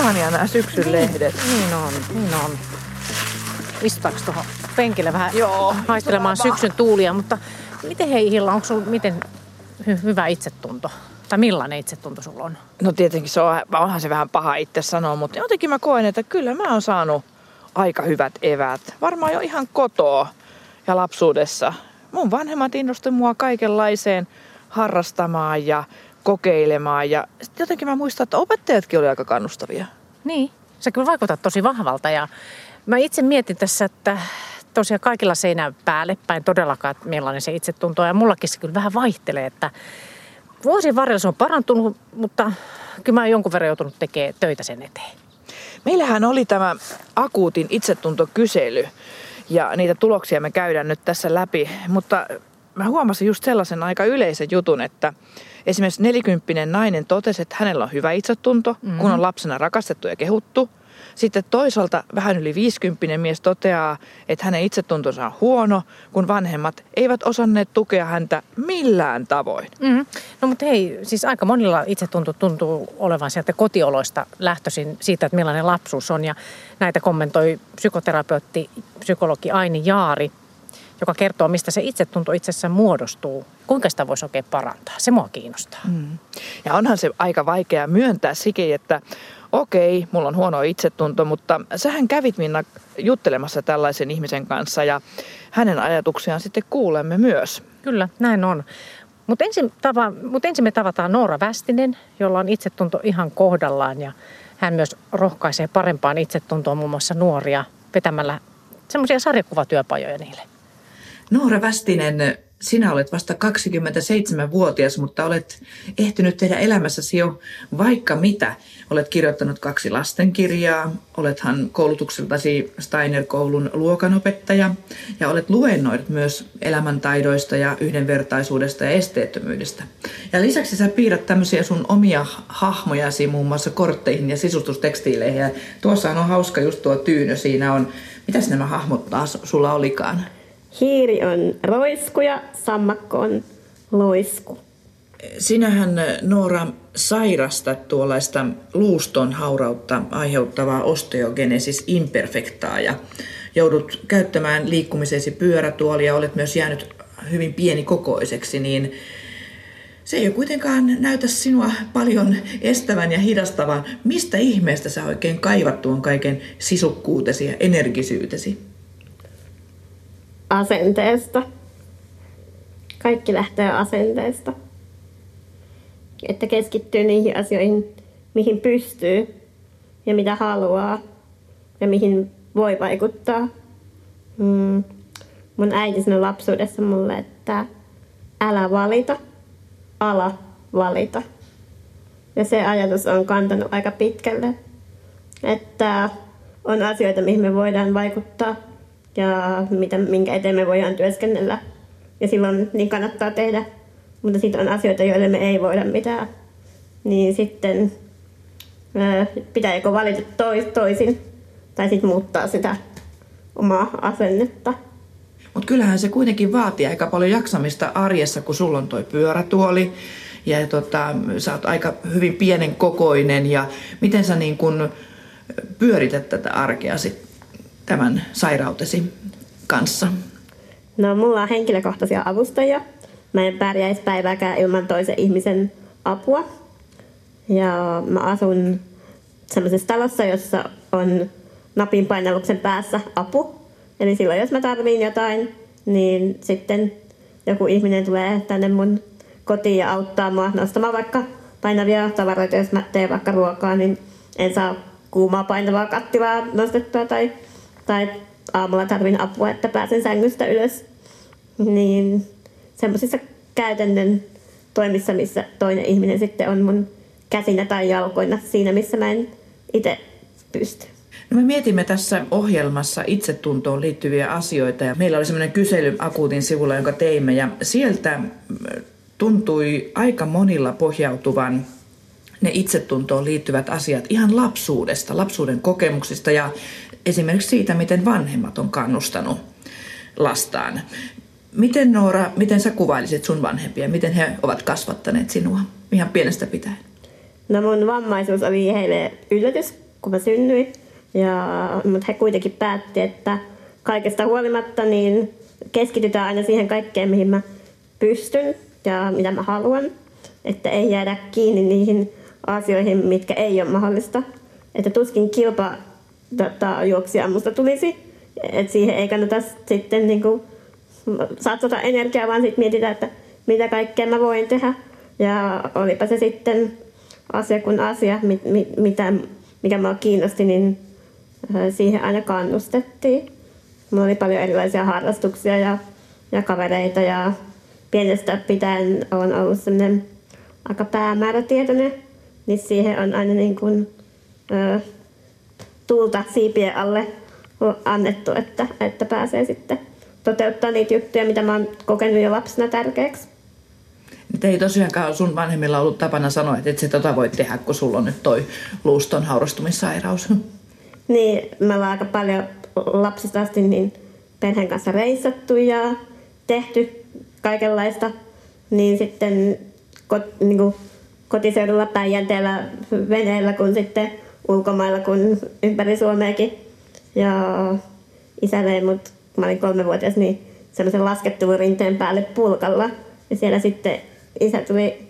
ihania nämä syksyn lehdet. Niin on, niin on. Istutaanko tuohon penkille vähän Joo, haistelemaan syksyn tuulia, mutta miten hei Hilla, onko sulla miten hy- hyvä itsetunto? Tai millainen itsetunto sulla on? No tietenkin se on, onhan se vähän paha itse sanoa, mutta jotenkin mä koen, että kyllä mä oon saanut aika hyvät evät. Varmaan jo ihan kotoa ja lapsuudessa. Mun vanhemmat innosti mua kaikenlaiseen harrastamaan ja kokeilemaan. Ja sitten jotenkin mä muistan, että opettajatkin oli aika kannustavia. Niin, sä kyllä vaikutat tosi vahvalta ja mä itse mietin tässä, että tosiaan kaikilla se ei näy päälle päin todellakaan, että millainen se itsetunto on. Ja mullakin se kyllä vähän vaihtelee, että vuosien varrella se on parantunut, mutta kyllä mä oon jonkun verran joutunut tekemään töitä sen eteen. Meillähän oli tämä akuutin itsetuntokysely ja niitä tuloksia me käydään nyt tässä läpi, mutta mä huomasin just sellaisen aika yleisen jutun, että esimerkiksi nelikymppinen nainen totesi, että hänellä on hyvä itsetunto, mm-hmm. kun on lapsena rakastettu ja kehuttu. Sitten toisaalta vähän yli 50 mies toteaa, että hänen itsetuntonsa on huono, kun vanhemmat eivät osanneet tukea häntä millään tavoin. Mm. No mutta hei, siis aika monilla itsetunto tuntuu olevan sieltä kotioloista lähtöisin siitä, että millainen lapsuus on. Ja näitä kommentoi psykoterapeutti, psykologi Aini Jaari, joka kertoo, mistä se itsetunto itsessään muodostuu. Kuinka sitä voisi oikein parantaa? Se mua kiinnostaa. Mm. Ja onhan se aika vaikea myöntää sikin, että okei, mulla on huono itsetunto, mutta sähän kävit Minna juttelemassa tällaisen ihmisen kanssa ja hänen ajatuksiaan sitten kuulemme myös. Kyllä, näin on. Mutta ensin, tava, mut ensin me tavataan Noora Västinen, jolla on itsetunto ihan kohdallaan ja hän myös rohkaisee parempaan itsetuntoon muun muassa nuoria vetämällä semmoisia sarjakuvatyöpajoja niille. Noora Västinen, sinä olet vasta 27-vuotias, mutta olet ehtinyt tehdä elämässäsi jo vaikka mitä. Olet kirjoittanut kaksi lastenkirjaa, olethan koulutukseltasi Steiner-koulun luokanopettaja ja olet luennoinut myös elämäntaidoista ja yhdenvertaisuudesta ja esteettömyydestä. Ja lisäksi sä piirrät tämmöisiä sun omia hahmojasi muun muassa kortteihin ja sisustustekstiileihin. Ja tuossa on hauska just tuo tyynö siinä on. Mitäs nämä hahmot taas sulla olikaan? Hiiri on roisku ja sammakko on loisku. Sinähän, Noora, sairastat tuollaista luuston haurautta aiheuttavaa osteogenesis imperfectaa ja joudut käyttämään liikkumisesi pyörätuolia, olet myös jäänyt hyvin pienikokoiseksi, niin se ei ole kuitenkaan näytä sinua paljon estävän ja hidastavan. Mistä ihmeestä sä oikein kaivat tuon kaiken sisukkuutesi ja energisyytesi? Asenteesta. Kaikki lähtee asenteesta. Että keskittyy niihin asioihin, mihin pystyy ja mitä haluaa ja mihin voi vaikuttaa. Mm. Mun äiti sanoi lapsuudessa mulle, että älä valita, ala valita. Ja se ajatus on kantanut aika pitkälle, että on asioita, mihin me voidaan vaikuttaa ja mitä, minkä eteen me voidaan työskennellä. Ja silloin niin kannattaa tehdä. Mutta sitten on asioita, joille me ei voida mitään. Niin sitten pitää joko valita tois, toisin tai sitten muuttaa sitä omaa asennetta. Mutta kyllähän se kuitenkin vaatii aika paljon jaksamista arjessa, kun sulla on toi pyörätuoli ja tota, sä oot aika hyvin pienen kokoinen ja miten sä niin kun pyörität tätä arkea sit tämän sairautesi kanssa? No mulla on henkilökohtaisia avustajia. Mä en pärjäisi päivääkään ilman toisen ihmisen apua. Ja mä asun sellaisessa talossa, jossa on napin painalluksen päässä apu. Eli silloin, jos mä tarviin jotain, niin sitten joku ihminen tulee tänne mun kotiin ja auttaa mua nostamaan vaikka painavia tavaroita. Jos mä teen vaikka ruokaa, niin en saa kuumaa painavaa kattilaa nostettua tai, tai aamulla tarvin apua, että pääsen sängystä ylös. Niin semmoisissa käytännön toimissa, missä toinen ihminen sitten on mun käsinä tai jalkoina siinä, missä mä en itse pysty. No me mietimme tässä ohjelmassa itsetuntoon liittyviä asioita ja meillä oli semmoinen kysely Akuutin sivulla, jonka teimme ja sieltä tuntui aika monilla pohjautuvan ne itsetuntoon liittyvät asiat ihan lapsuudesta, lapsuuden kokemuksista ja esimerkiksi siitä, miten vanhemmat on kannustanut lastaan. Miten Noora, miten sä kuvailisit sun vanhempia? Miten he ovat kasvattaneet sinua ihan pienestä pitäen? No mun vammaisuus oli heille yllätys, kun mä synnyin. Ja, mutta he kuitenkin päätti, että kaikesta huolimatta niin keskitytään aina siihen kaikkeen, mihin mä pystyn ja mitä mä haluan. Että ei jäädä kiinni niihin asioihin, mitkä ei ole mahdollista. Että tuskin kilpa tota, juoksia musta tulisi. että siihen ei kannata sitten niin kuin, satsata energiaa, vaan sitten mietitään, että mitä kaikkea mä voin tehdä. Ja olipa se sitten asia kuin asia, mit, mit, mitä, mikä mua kiinnosti, niin siihen aina kannustettiin. Mulla oli paljon erilaisia harrastuksia ja, ja kavereita ja pienestä pitäen on ollut sellainen aika päämäärätietoinen, niin siihen on aina niin kuin, ö, tulta siipien alle annettu, että, että pääsee sitten toteuttaa niitä juttuja, mitä mä oon kokenut jo lapsena tärkeäksi. Nyt ei tosiaankaan sun vanhemmilla ollut tapana sanoa, että et se tota voi tehdä, kun sulla on nyt toi luuston haurastumissairaus. Niin, me ollaan aika paljon lapsista asti niin perheen kanssa reissattu ja tehty kaikenlaista. Niin sitten kot, niin kuin kotiseudulla Päijänteellä veneellä kuin sitten ulkomailla kuin ympäri Suomeakin. Ja isä vei mut, kun mä olin kolmevuotias, niin semmoisen laskettelurinteen päälle pulkalla. Ja siellä sitten isä tuli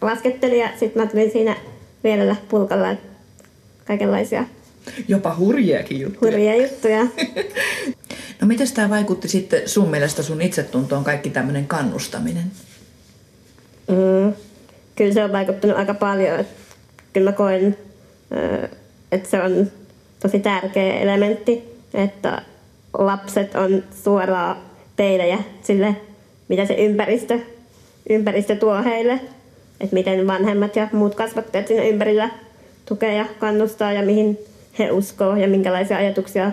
lasketteli ja sitten mä tulin siinä vielä pulkalla kaikenlaisia Jopa hurjiakin juttuja. Hurjia juttuja. no miten tämä vaikutti sitten sun mielestä sun itsetuntoon, kaikki tämmöinen kannustaminen? Mm, kyllä se on vaikuttanut aika paljon. Kyllä mä koen, että se on tosi tärkeä elementti, että lapset on suoraa peilejä sille, mitä se ympäristö, ympäristö tuo heille. Että miten vanhemmat ja muut kasvattajat siinä ympärillä tukee ja kannustaa ja mihin he uskoo ja minkälaisia ajatuksia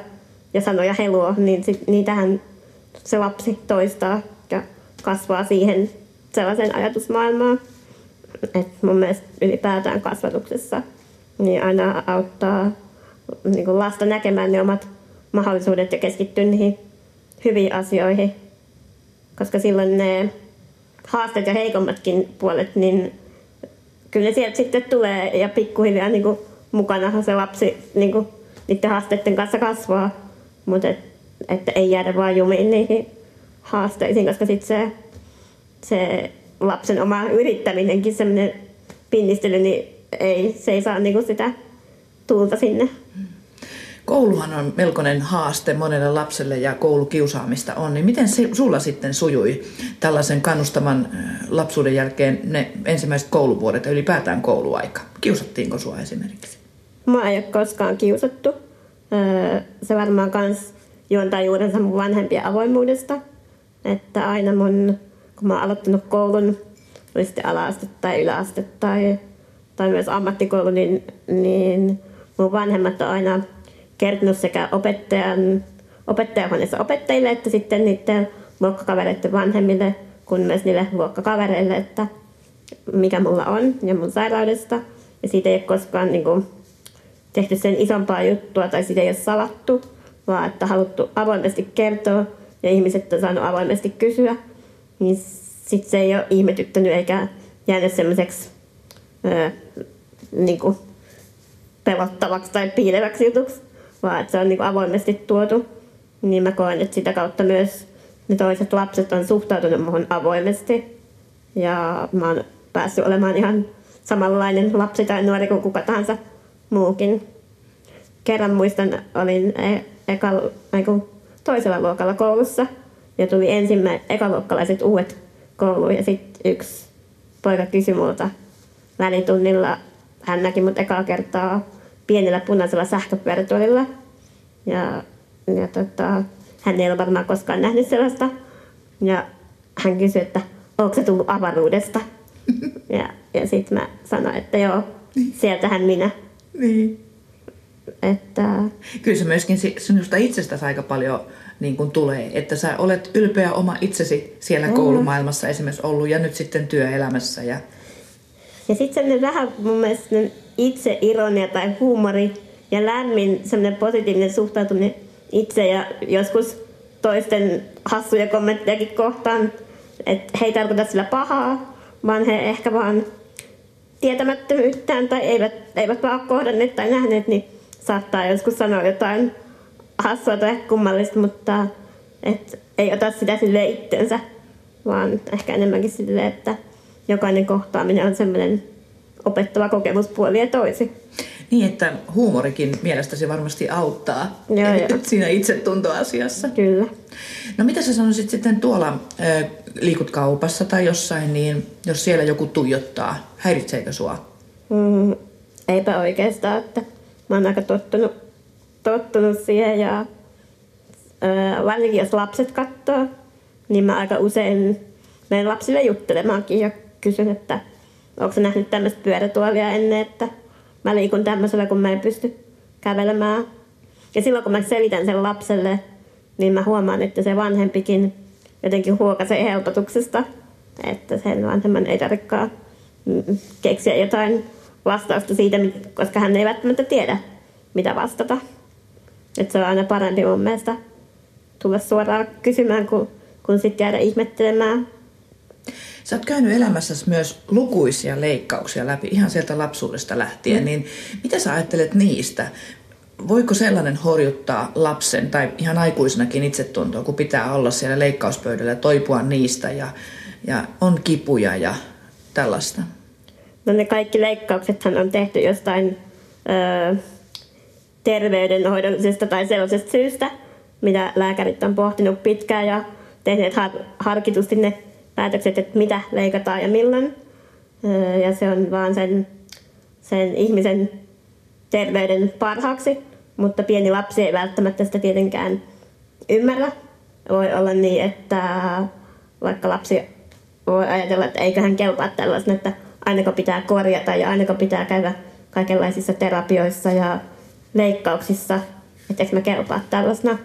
ja sanoja he luo, niin sit, niitähän se lapsi toistaa ja kasvaa siihen sellaiseen ajatusmaailmaan. Et mun mielestä ylipäätään kasvatuksessa niin aina auttaa niin kuin lasta näkemään ne omat mahdollisuudet ja keskittyä niihin hyviin asioihin. Koska silloin ne haasteet ja heikommatkin puolet, niin kyllä ne sieltä sitten tulee ja pikkuhiljaa niin kuin mukanahan se lapsi niin kuin, niiden haasteiden kanssa kasvaa, mutta et, että ei jäädä vaan jumiin niihin haasteisiin, koska sitten se, se lapsen oma yrittäminenkin, semmoinen pinnistely, niin ei, se ei saa niin kuin sitä tulta sinne. Kouluhan on melkoinen haaste monelle lapselle ja koulukiusaamista on, niin miten se, sulla sitten sujui tällaisen kannustaman lapsuuden jälkeen ne ensimmäiset kouluvuodet ja ylipäätään kouluaika? Kiusattiinko sua esimerkiksi? Mä ei ole koskaan kiusattu. Se varmaan kans juontaa juurensa mun vanhempien avoimuudesta. Että aina mun, kun mä oon aloittanut koulun, oli sitten ala-aste tai yläaste tai, tai myös ammattikoulu, niin, niin mun vanhemmat on aina kertonut sekä opettajan, opettajahuoneessa opettajille että sitten niiden luokkakavereiden vanhemmille, kun myös niille luokkakavereille, että mikä mulla on ja mun sairaudesta. Ja siitä ei ole koskaan niin kuin, tehty sen isompaa juttua tai sitä ei ole salattu, vaan että haluttu avoimesti kertoa ja ihmiset on saanut avoimesti kysyä, niin sitten se ei ole ihmetyttänyt eikä jäänyt semmoiseksi niin pelottavaksi tai piileväksi jutuksi, vaan että se on niin kuin avoimesti tuotu. Niin mä koen, että sitä kautta myös ne toiset lapset on suhtautunut muuhun avoimesti. Ja mä oon päässyt olemaan ihan samanlainen lapsi tai nuori kuin kuka tahansa muukin. Kerran muistan, olin e- eka, aiku, toisella luokalla koulussa ja tuli ensimmäiset ekaluokkalaiset uudet kouluun ja sitten yksi poika kysyi multa välitunnilla, hän näki mut ekaa kertaa pienellä punaisella sähköpyörätuolilla ja, ja tota, hän ei ole varmaan koskaan nähnyt sellaista ja hän kysyi, että onko se tullut avaruudesta ja, ja sitten mä sanoin, että joo, sieltähän minä niin. Että... Kyllä se myöskin sinusta itsestäsi aika paljon niin kuin tulee, että sä olet ylpeä oma itsesi siellä mm. koulumaailmassa esimerkiksi ollut ja nyt sitten työelämässä. Ja, ja sitten sellainen vähän mun mielestä itse ironia tai huumori ja lämmin sellainen positiivinen suhtautuminen itse ja joskus toisten hassuja kommenttejakin kohtaan, että he ei tarkoita sillä pahaa, vaan he ehkä vaan tietämättömyyttään tai eivät, eivät vaan ole kohdanneet tai nähneet, niin saattaa joskus sanoa jotain hassua tai kummallista, mutta et ei ota sitä sille itsensä, vaan ehkä enemmänkin sille, että jokainen kohtaaminen on semmoinen opettava kokemuspuoli ja toisi. Niin, että huumorikin mielestäsi varmasti auttaa Joo, joo. siinä itsetuntoasiassa. Kyllä. No mitä sä sanoisit sitten tuolla, äh, liikut kaupassa tai jossain, niin jos siellä joku tuijottaa, häiritseekö sua? Mm, eipä oikeastaan, että mä oon aika tottunut, tottunut siihen ja varsinkin jos lapset katsoo, niin mä aika usein menen lapsille juttelemaankin ja kysyn, että onko se nähnyt tämmöistä pyörätuolia ennen, että mä liikun tämmöisellä, kun mä en pysty kävelemään. Ja silloin kun mä selitän sen lapselle, niin mä huomaan, että se vanhempikin jotenkin huokaisee helpotuksesta, että sen vanhemman ei tarvitsekaan mm, keksiä jotain vastausta siitä, koska hän ei välttämättä tiedä, mitä vastata. Että se on aina parempi mun mielestä tulla suoraan kysymään, kun, kun sitten jäädä ihmettelemään. Sä oot käynyt elämässäsi myös lukuisia leikkauksia läpi ihan sieltä lapsuudesta lähtien, mm. niin mitä sä ajattelet niistä? Voiko sellainen horjuttaa lapsen tai ihan aikuisenakin itsetuntoa, kun pitää olla siellä leikkauspöydällä ja toipua niistä ja, ja on kipuja ja tällaista? No ne kaikki leikkauksethan on tehty jostain öö, terveydenhoidollisesta tai sellaisesta syystä, mitä lääkärit on pohtinut pitkään ja tehneet har- harkitusti ne päätökset, että mitä leikataan ja milloin. Ja se on vaan sen, sen ihmisen terveyden parhaaksi, mutta pieni lapsi ei välttämättä sitä tietenkään ymmärrä. Voi olla niin, että vaikka lapsi voi ajatella, että eiköhän kelpaa tällaisen, että aina pitää korjata ja aina pitää käydä kaikenlaisissa terapioissa ja leikkauksissa, että eikö mä kelpaa tällaisena.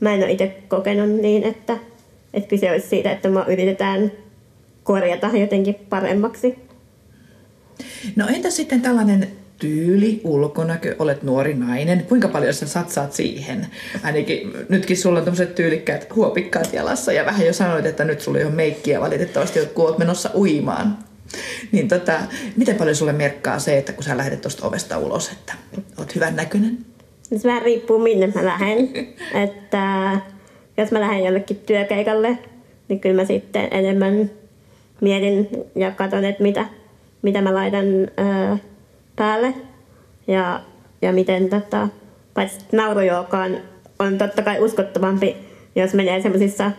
Mä en ole itse kokenut niin, että, että kyse olisi siitä, että mä yritetään korjata jotenkin paremmaksi. No entä sitten tällainen tyyli, ulkonäkö, olet nuori nainen, kuinka paljon sä satsaat siihen? Ainakin nytkin sulla on tämmöiset tyylikkäät huopikkaat jalassa ja vähän jo sanoit, että nyt sulla ei ole meikkiä valitettavasti, kun oot menossa uimaan. Niin tota, miten paljon sulle merkkaa se, että kun sä lähdet tuosta ovesta ulos, että oot hyvän näköinen? Se vähän riippuu minne mä lähden. että jos mä lähden jollekin työkeikalle, niin kyllä mä sitten enemmän mietin ja katson, että mitä, mitä mä laitan ää, päälle. Ja, ja miten tota, paitsi naurujoukaan on totta kai uskottavampi, jos menee semmoisissa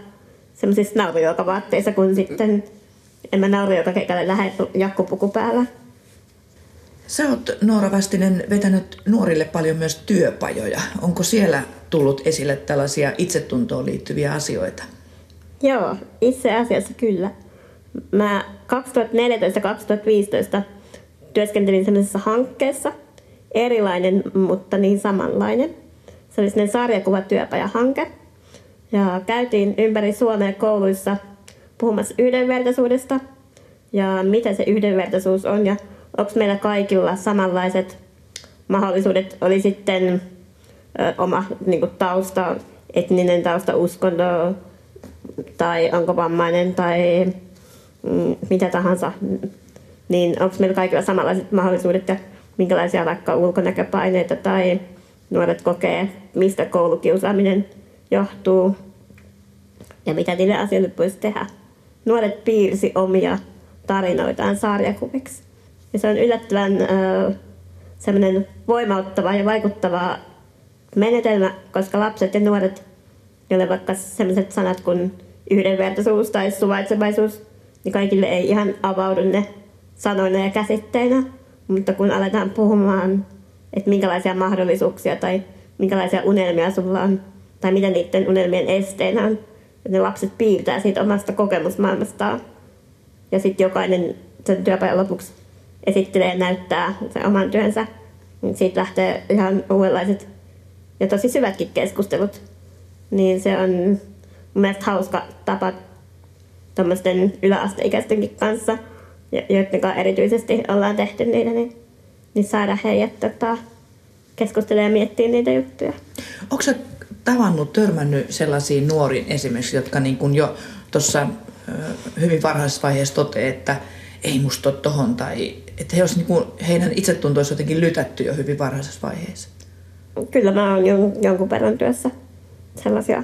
semmoisissa naurujoukavaatteissa, kun sitten en mä naurujoukakeikalle lähde jakkupuku päällä. Sä oot Noora Västinen vetänyt nuorille paljon myös työpajoja. Onko siellä tullut esille tällaisia itsetuntoon liittyviä asioita? Joo, itse asiassa kyllä. Mä 2014-2015 työskentelin sellaisessa hankkeessa, erilainen, mutta niin samanlainen. Se oli sellainen sarjakuvatyöpajahanke. Ja käytiin ympäri Suomea kouluissa puhumassa yhdenvertaisuudesta ja mitä se yhdenvertaisuus on ja onko meillä kaikilla samanlaiset mahdollisuudet, oli sitten oma niin kuin, tausta, etninen tausta, uskonto tai onko vammainen tai mm, mitä tahansa, niin onko meillä kaikilla samanlaiset mahdollisuudet ja minkälaisia vaikka ulkonäköpaineita tai nuoret kokee, mistä koulukiusaaminen johtuu ja mitä niille asioille voisi tehdä. Nuoret piirsi omia tarinoitaan sarjakuviksi. Ja se on yllättävän äh, semmoinen voimauttava ja vaikuttava menetelmä, koska lapset ja nuoret, joille vaikka sellaiset sanat kuin yhdenvertaisuus tai suvaitsevaisuus, niin kaikille ei ihan avaudu ne sanoina ja käsitteinä. Mutta kun aletaan puhumaan, että minkälaisia mahdollisuuksia tai minkälaisia unelmia sulla on, tai mitä niiden unelmien esteenä on, ne lapset piirtää siitä omasta kokemusmaailmastaan. Ja sitten jokainen sen työpajan lopuksi esittelee ja näyttää sen oman työnsä. Niin siitä lähtee ihan uudenlaiset ja tosi syvätkin keskustelut. Niin se on mun mielestä hauska tapa tuommoisten yläasteikäistenkin kanssa, joiden erityisesti ollaan tehty niitä, niin, niin saada heidät tota, keskustelemaan ja miettiä niitä juttuja. Onko sä tavannut, törmännyt sellaisiin nuoriin esimerkiksi, jotka niin kuin jo tuossa hyvin varhaisessa vaiheessa toteaa, että ei musta ole tohon tai että he niin kuin, heidän itsetunto olisi jotenkin lytätty jo hyvin varhaisessa vaiheessa? Kyllä mä oon jonkun verran työssä sellaisia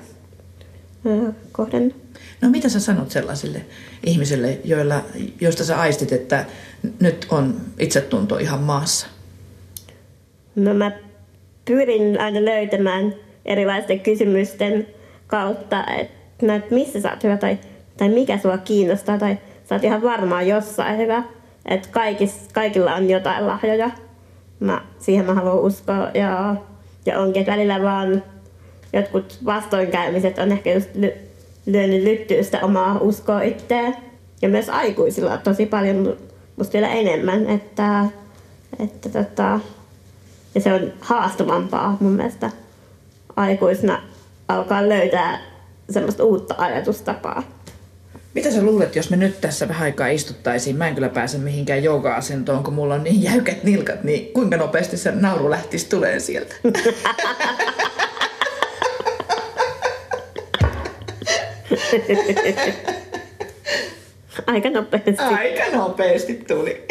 kohden. No mitä sä sanot sellaisille ihmisille, joilla, joista sä aistit, että nyt on itsetunto ihan maassa? No mä pyrin aina löytämään erilaisten kysymysten kautta, että no, että missä sä oot hyvä tai, tai mikä sua kiinnostaa tai sä oot ihan varmaan jossain hyvä. Että kaikilla on jotain lahjoja. Mä, siihen mä haluan uskoa ja, ja onkin, että välillä vaan jotkut vastoinkäymiset on ehkä just ly, lyönyt lyttyä sitä omaa uskoa itseään. Ja myös aikuisilla on tosi paljon, musta vielä enemmän, että, että tota, ja se on haastavampaa mun mielestä aikuisena alkaa löytää semmoista uutta ajatustapaa. Mitä sä luulet, jos me nyt tässä vähän aikaa istuttaisiin? Mä en kyllä pääse mihinkään jooga-asentoon, kun mulla on niin jäykät nilkat, niin kuinka nopeasti se nauru lähtisi tulee sieltä? Aika nopeasti. Aika nopeasti tuli.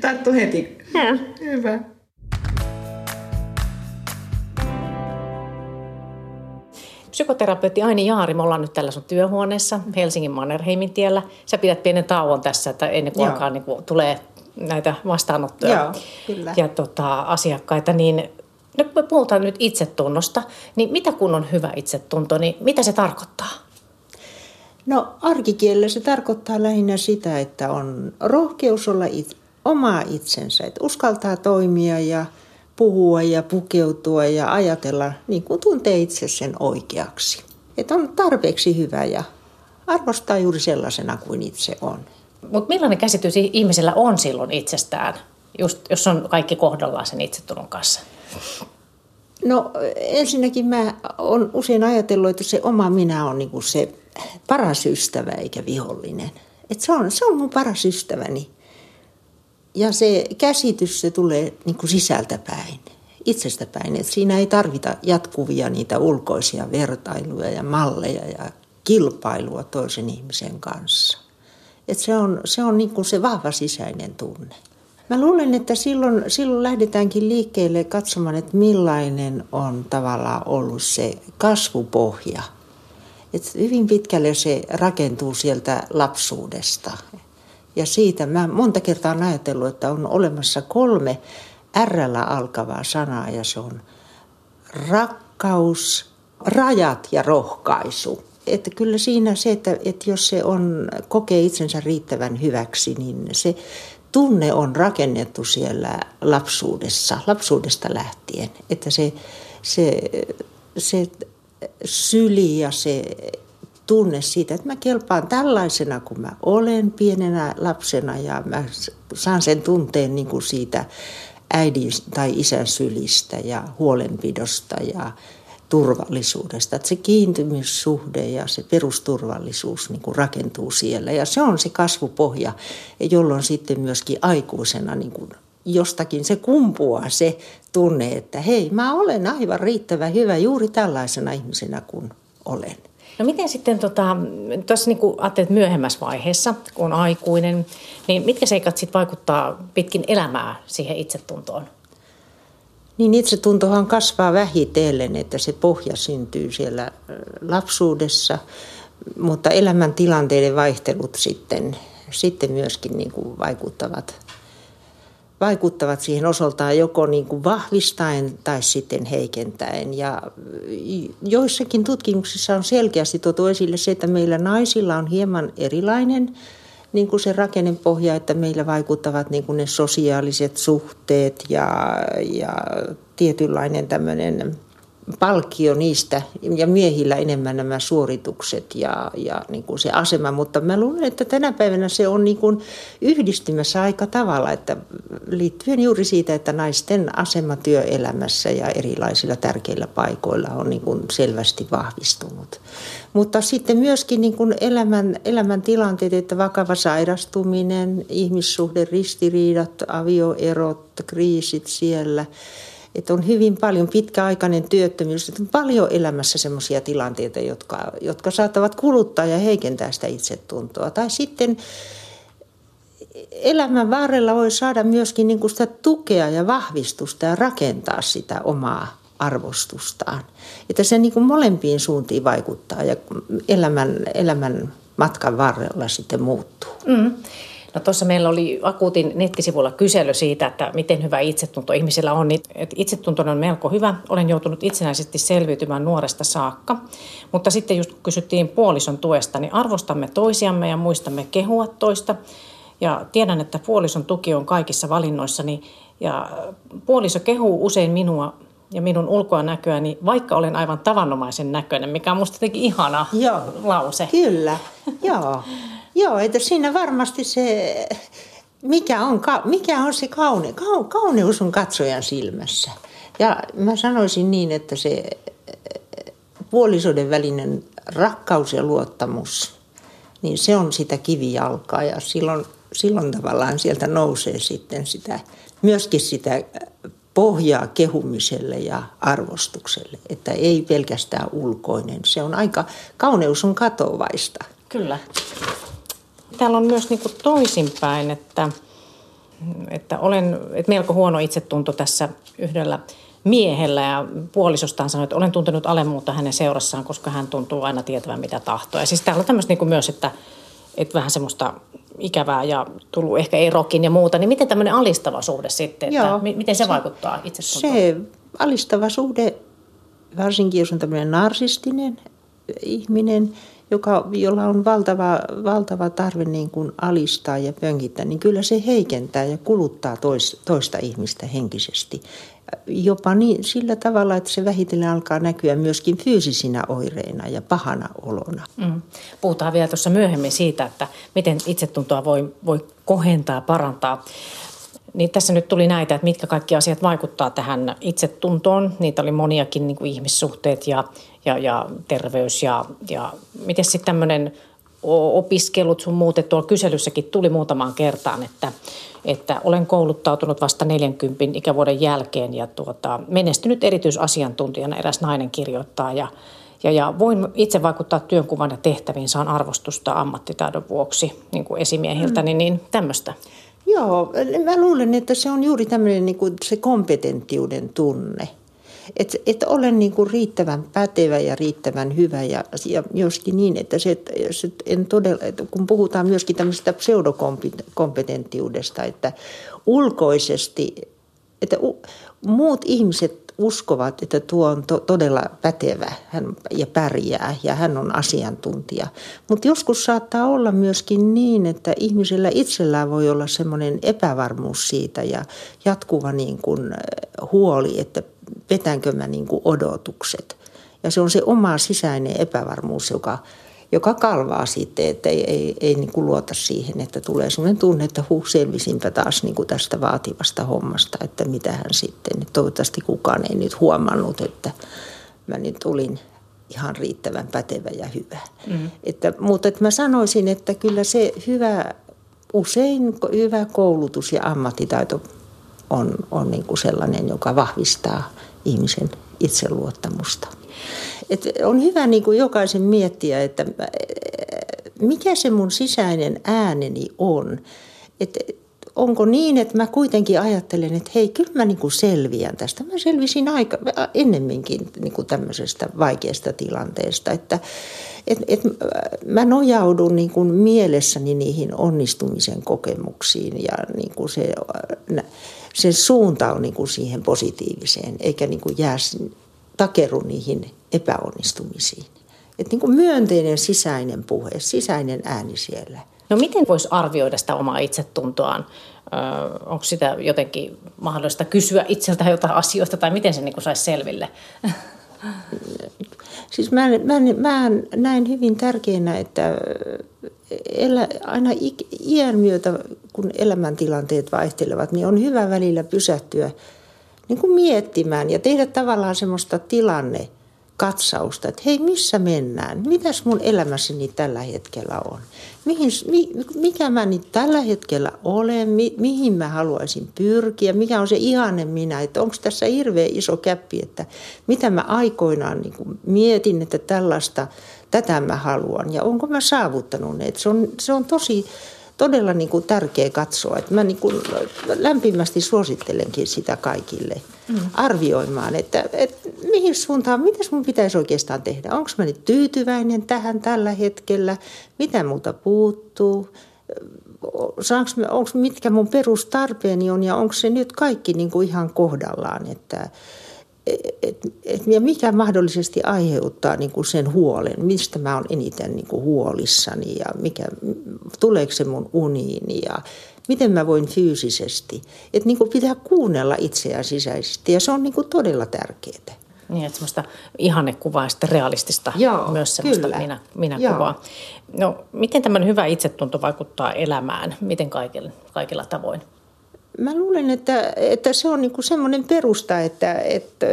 Tarttu heti. Joo. Hyvä. Psykoterapeutti Aini Jaari, me ollaan nyt tällä sun työhuoneessa Helsingin Mannerheimin tiellä. Sä pidät pienen tauon tässä, että ennen kuin alkaa niin kuin, tulee näitä vastaanottoja Joo, kyllä. ja tota, asiakkaita, niin nyt me puhutaan nyt itsetunnosta, niin mitä kun on hyvä itsetunto, niin mitä se tarkoittaa? No arkikielellä se tarkoittaa lähinnä sitä, että on rohkeus olla it, oma itsensä, että uskaltaa toimia ja puhua ja pukeutua ja ajatella niin kuin tuntee itse sen oikeaksi. Että on tarpeeksi hyvä ja arvostaa juuri sellaisena kuin itse on. Mutta millainen käsitys ihmisellä on silloin itsestään, just jos on kaikki kohdallaan sen itsetunnon kanssa? No ensinnäkin mä oon usein ajatellut, että se oma minä on niin kuin se paras ystävä eikä vihollinen. Et se, on, se on mun paras ystäväni. Ja se käsitys, se tulee niin kuin sisältäpäin, itsestäpäin. Et siinä ei tarvita jatkuvia niitä ulkoisia vertailuja ja malleja ja kilpailua toisen ihmisen kanssa. Et se on, se on niin kuin se vahva sisäinen tunne. Mä luulen, että silloin, silloin lähdetäänkin liikkeelle katsomaan, että millainen on tavallaan ollut se kasvupohja. Et hyvin pitkälle se rakentuu sieltä lapsuudesta. Ja siitä mä monta kertaa olen ajatellut, että on olemassa kolme r alkavaa sanaa ja se on rakkaus, rajat ja rohkaisu. Että kyllä siinä se, että, että jos se on, kokee itsensä riittävän hyväksi, niin se tunne on rakennettu siellä lapsuudessa, lapsuudesta lähtien. Että se, se, se syli ja se tunne siitä, että mä kelpaan tällaisena kuin mä olen pienenä lapsena ja mä saan sen tunteen niin kuin siitä äidin tai isän sylistä ja huolenpidosta ja turvallisuudesta. Että se kiintymyssuhde ja se perusturvallisuus niin kuin rakentuu siellä ja se on se kasvupohja, jolloin sitten myöskin aikuisena niin kuin jostakin se kumpuaa se tunne, että hei, mä olen aivan riittävän hyvä juuri tällaisena ihmisenä kuin olen. No miten sitten, tota, niin ajattelet myöhemmässä vaiheessa, kun on aikuinen, niin mitkä seikat sitten vaikuttaa pitkin elämää siihen itsetuntoon? Niin itsetuntohan kasvaa vähitellen, että se pohja syntyy siellä lapsuudessa, mutta elämäntilanteiden vaihtelut sitten, sitten myöskin niin kuin vaikuttavat vaikuttavat siihen osaltaan joko niin kuin vahvistaen tai sitten heikentäen. Ja joissakin tutkimuksissa on selkeästi tuotu esille se, että meillä naisilla on hieman erilainen niin kuin se rakennepohja, että meillä vaikuttavat niin kuin ne sosiaaliset suhteet ja, ja tietynlainen tämmöinen palkkio niistä ja miehillä enemmän nämä suoritukset ja, ja niin kuin se asema, mutta mä luulen, että tänä päivänä se on niin kuin yhdistymässä aika tavalla, että liittyen juuri siitä, että naisten asema työelämässä ja erilaisilla tärkeillä paikoilla on niin kuin selvästi vahvistunut. Mutta sitten myöskin niin kuin elämän, elämän tilanteet, että vakava sairastuminen, ihmissuhde, ristiriidat, avioerot, kriisit siellä – että on hyvin paljon pitkäaikainen työttömyys, että on paljon elämässä sellaisia tilanteita, jotka, jotka saattavat kuluttaa ja heikentää sitä itsetuntoa. Tai sitten elämän varrella voi saada myöskin niin kuin sitä tukea ja vahvistusta ja rakentaa sitä omaa arvostustaan. Että se niin kuin molempiin suuntiin vaikuttaa ja elämän, elämän matkan varrella sitten muuttuu. Mm. No tuossa meillä oli akuutin nettisivulla kysely siitä, että miten hyvä itsetunto ihmisillä on. Niin, itsetunto on melko hyvä. Olen joutunut itsenäisesti selviytymään nuoresta saakka. Mutta sitten just kysyttiin puolison tuesta, niin arvostamme toisiamme ja muistamme kehua toista. Ja tiedän, että puolison tuki on kaikissa valinnoissani. Ja puoliso kehuu usein minua ja minun ulkoa näköäni, vaikka olen aivan tavanomaisen näköinen, mikä on musta jotenkin ihana Joo, lause. Kyllä, joo. Joo, että siinä varmasti se, mikä on, mikä on se kaune, kauneus on katsojan silmässä. Ja mä sanoisin niin, että se puolisoiden välinen rakkaus ja luottamus, niin se on sitä kivijalkaa ja silloin, silloin tavallaan sieltä nousee sitten sitä, myöskin sitä pohjaa kehumiselle ja arvostukselle, että ei pelkästään ulkoinen. Se on aika, kauneus on katovaista. Kyllä. Täällä on myös niin kuin toisinpäin, että, että olen että melko huono itsetunto tässä yhdellä miehellä ja puolisostaan sanoi, että olen tuntenut alemmuutta hänen seurassaan, koska hän tuntuu aina tietävän mitä tahtoo. Ja siis täällä on tämmöistä niin kuin myös, että, että vähän semmoista ikävää ja tullut ehkä erokin ja muuta, niin miten tämmöinen alistava suhde sitten, Joo, että miten se, se vaikuttaa itsetuntoon? Se alistava suhde, varsinkin jos on tämmöinen narsistinen ihminen, joka, jolla on valtava, valtava tarve niin kuin alistaa ja pönkittää, niin kyllä se heikentää ja kuluttaa tois, toista ihmistä henkisesti. Jopa niin, sillä tavalla, että se vähitellen alkaa näkyä myöskin fyysisinä oireina ja pahana olona. Mm. Puhutaan vielä tuossa myöhemmin siitä, että miten itsetuntoa voi, voi kohentaa, parantaa. Niin tässä nyt tuli näitä, että mitkä kaikki asiat vaikuttaa tähän itsetuntoon. Niitä oli moniakin niin kuin ihmissuhteet ja, ja, ja terveys ja, ja miten sitten tämmöinen opiskelut sun muut, että tuolla kyselyssäkin tuli muutamaan kertaan, että, että olen kouluttautunut vasta 40 ikävuoden jälkeen ja tuota, menestynyt erityisasiantuntijana eräs nainen kirjoittaa ja, ja, ja voin itse vaikuttaa työnkuvan ja tehtäviin, saan arvostusta ammattitaidon vuoksi niin kuin esimiehiltä, mm. niin, niin tämmöistä. Joo, mä luulen, että se on juuri tämmöinen niin kuin se kompetenttiuden tunne. Että et olen niin kuin riittävän pätevä ja riittävän hyvä ja, ja myöskin niin, että se, se en todella, että kun puhutaan myöskin tämmöisestä pseudokompetenttiudesta, että ulkoisesti, että muut ihmiset uskovat, että tuo on to, todella pätevä hän, ja pärjää ja hän on asiantuntija. Mutta joskus saattaa olla myöskin niin, että ihmisellä itsellään voi olla semmoinen epävarmuus siitä ja jatkuva niin kuin huoli, että vetänkö mä niin kuin odotukset. Ja se on se oma sisäinen epävarmuus, joka joka kalvaa sitten, että ei, ei, ei niin kuin luota siihen, että tulee sellainen tunne, että huh, selvisinpä taas niin kuin tästä vaativasta hommasta, että mitä hän sitten. Toivottavasti kukaan ei nyt huomannut, että mä nyt olin ihan riittävän pätevä ja hyvä. Mm. Että, mutta että mä sanoisin, että kyllä se hyvä, usein hyvä koulutus ja ammattitaito on, on niin kuin sellainen, joka vahvistaa ihmisen itseluottamusta. Et on hyvä niin kuin jokaisen miettiä, että mikä se mun sisäinen ääneni on. Että onko niin, että mä kuitenkin ajattelen, että hei, kyllä mä niin kuin selviän tästä. Mä selvisin aika ennemminkin niin kuin tämmöisestä vaikeasta tilanteesta, että et, et, mä nojaudun niin kuin mielessäni niihin onnistumisen kokemuksiin ja niin kuin se, se suunta on niin kuin siihen positiiviseen, eikä niin kuin jää takeru niihin epäonnistumisiin. Että niin kuin myönteinen sisäinen puhe, sisäinen ääni siellä. No miten voisi arvioida sitä omaa itsetuntoaan? Öö, onko sitä jotenkin mahdollista kysyä itseltä jotain asioista tai miten se niin kuin saisi selville? Siis mä, mä, mä näen hyvin tärkeänä, että elä, aina iän myötä, kun elämäntilanteet vaihtelevat, niin on hyvä välillä pysähtyä niin kuin miettimään ja tehdä tavallaan semmoista tilanne katsausta, että hei, missä mennään? Mitäs mun elämässäni tällä hetkellä on? Mihin, mi, mikä mä nyt tällä hetkellä olen? Mi, mihin mä haluaisin pyrkiä? Mikä on se ihanne minä? Että onko tässä hirveän iso käppi, että mitä mä aikoinaan niin mietin, että tällaista, tätä mä haluan. Ja onko mä saavuttanut ne? Se, on, se on tosi todella niin kuin tärkeä katsoa. Että mä niin kuin lämpimästi suosittelenkin sitä kaikille mm. arvioimaan, että, että mihin suuntaan, mitä mun pitäisi oikeastaan tehdä. Onko mä nyt tyytyväinen tähän tällä hetkellä, mitä multa puuttuu, onko mitkä mun perustarpeeni on ja onko se nyt kaikki niin kuin ihan kohdallaan, että et, et, ja mikä mahdollisesti aiheuttaa niin kuin sen huolen, mistä mä oon eniten niin kuin huolissani ja mikä, tuleeko se mun uniini ja miten mä voin fyysisesti. Että niin kuin pitää kuunnella itseään sisäisesti ja se on niin kuin todella tärkeää. Niin, että semmoista ihannekuvaa ja sitten realistista Joo, myös semmoista kyllä. minä, minäkuvaa. No, miten tämmöinen hyvä itsetunto vaikuttaa elämään? Miten kaikilla, kaikilla tavoin? Mä luulen, että, että se on niin kuin semmoinen perusta, että, että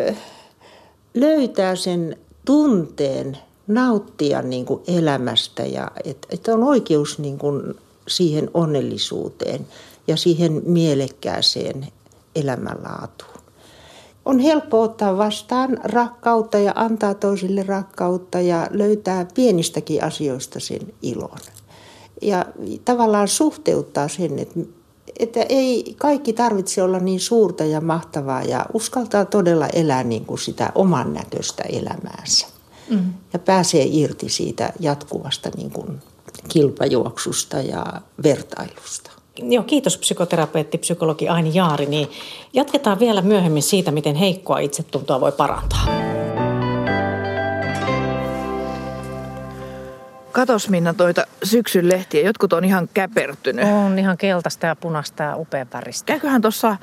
löytää sen tunteen nauttia niin kuin elämästä ja että, että on oikeus niin kuin siihen onnellisuuteen ja siihen mielekkääseen elämänlaatuun. On helppo ottaa vastaan rakkautta ja antaa toisille rakkautta ja löytää pienistäkin asioista sen ilon. Ja tavallaan suhteuttaa sen, että että ei kaikki tarvitse olla niin suurta ja mahtavaa ja uskaltaa todella elää niin kuin sitä oman näköistä elämäänsä. Mm. Ja pääsee irti siitä jatkuvasta niin kuin kilpajuoksusta ja vertailusta. Joo, kiitos psykoterapeutti, psykologi Aini Jaari. Niin jatketaan vielä myöhemmin siitä, miten heikkoa itsetuntoa voi parantaa. Katos Minna toita syksyn lehtiä. Jotkut on ihan käpertynyt. On ihan keltaista ja punaista ja upean väristä. Käyköhän tuossa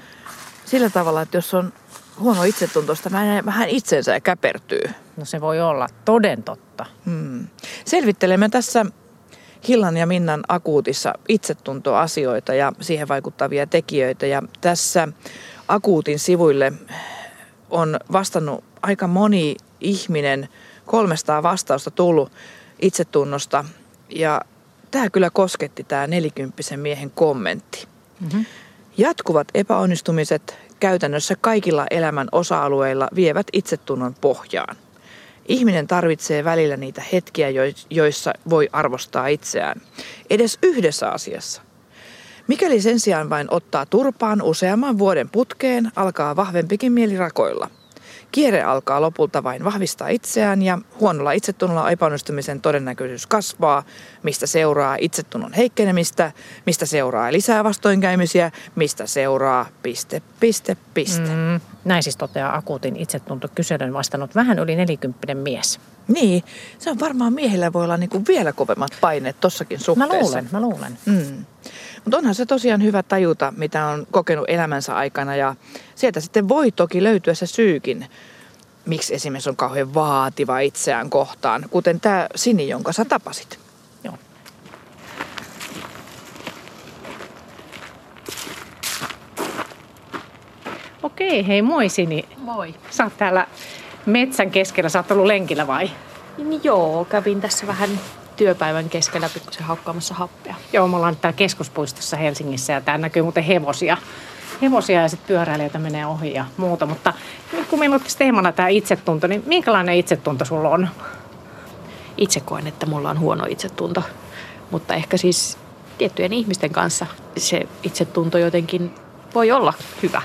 sillä tavalla, että jos on huono itsetuntoista, vähän itsensä ja käpertyy. No se voi olla, toden totta. Hmm. Selvittelemme tässä Hillan ja Minnan akuutissa itsetuntoasioita ja siihen vaikuttavia tekijöitä. Ja tässä akuutin sivuille on vastannut aika moni ihminen, 300 vastausta tullut itsetunnosta. Ja tämä kyllä kosketti tämä nelikymppisen miehen kommentti. Mm-hmm. Jatkuvat epäonnistumiset käytännössä kaikilla elämän osa-alueilla vievät itsetunnon pohjaan. Ihminen tarvitsee välillä niitä hetkiä, joissa voi arvostaa itseään. Edes yhdessä asiassa. Mikäli sen sijaan vain ottaa turpaan useamman vuoden putkeen, alkaa vahvempikin mieli rakoilla – Kierre alkaa lopulta vain vahvistaa itseään ja huonolla itsetunnolla epäonnistumisen todennäköisyys kasvaa, mistä seuraa itsetunnon heikkenemistä, mistä seuraa lisää vastoinkäymisiä, mistä seuraa piste, piste, piste. Mm, näin siis toteaa akuutin itsetuntokyselyn vastannut vähän yli 40 mies. Niin, se on varmaan miehillä voi olla niinku vielä kovemmat paineet tossakin suhteessa. Mä luulen, mä luulen. Mm. Mutta onhan se tosiaan hyvä tajuta, mitä on kokenut elämänsä aikana ja sieltä sitten voi toki löytyä se syykin, miksi esimerkiksi on kauhean vaativa itseään kohtaan, kuten tämä Sini, jonka sä tapasit. Joo. Okei, hei moi Sini. Moi. Sä oot täällä metsän keskellä, sä oot ollut lenkillä vai? Niin joo, kävin tässä vähän työpäivän keskellä pikkusen haukkaamassa happea. Joo, me ollaan täällä keskuspuistossa Helsingissä ja täällä näkyy muuten hevosia. Hevosia ja sitten pyöräilijöitä menee ohi ja muuta, mutta nyt kun meillä on teemana tämä itsetunto, niin minkälainen itsetunto sulla on? Itse koen, että mulla on huono itsetunto, mutta ehkä siis tiettyjen ihmisten kanssa se itsetunto jotenkin voi olla hyvä.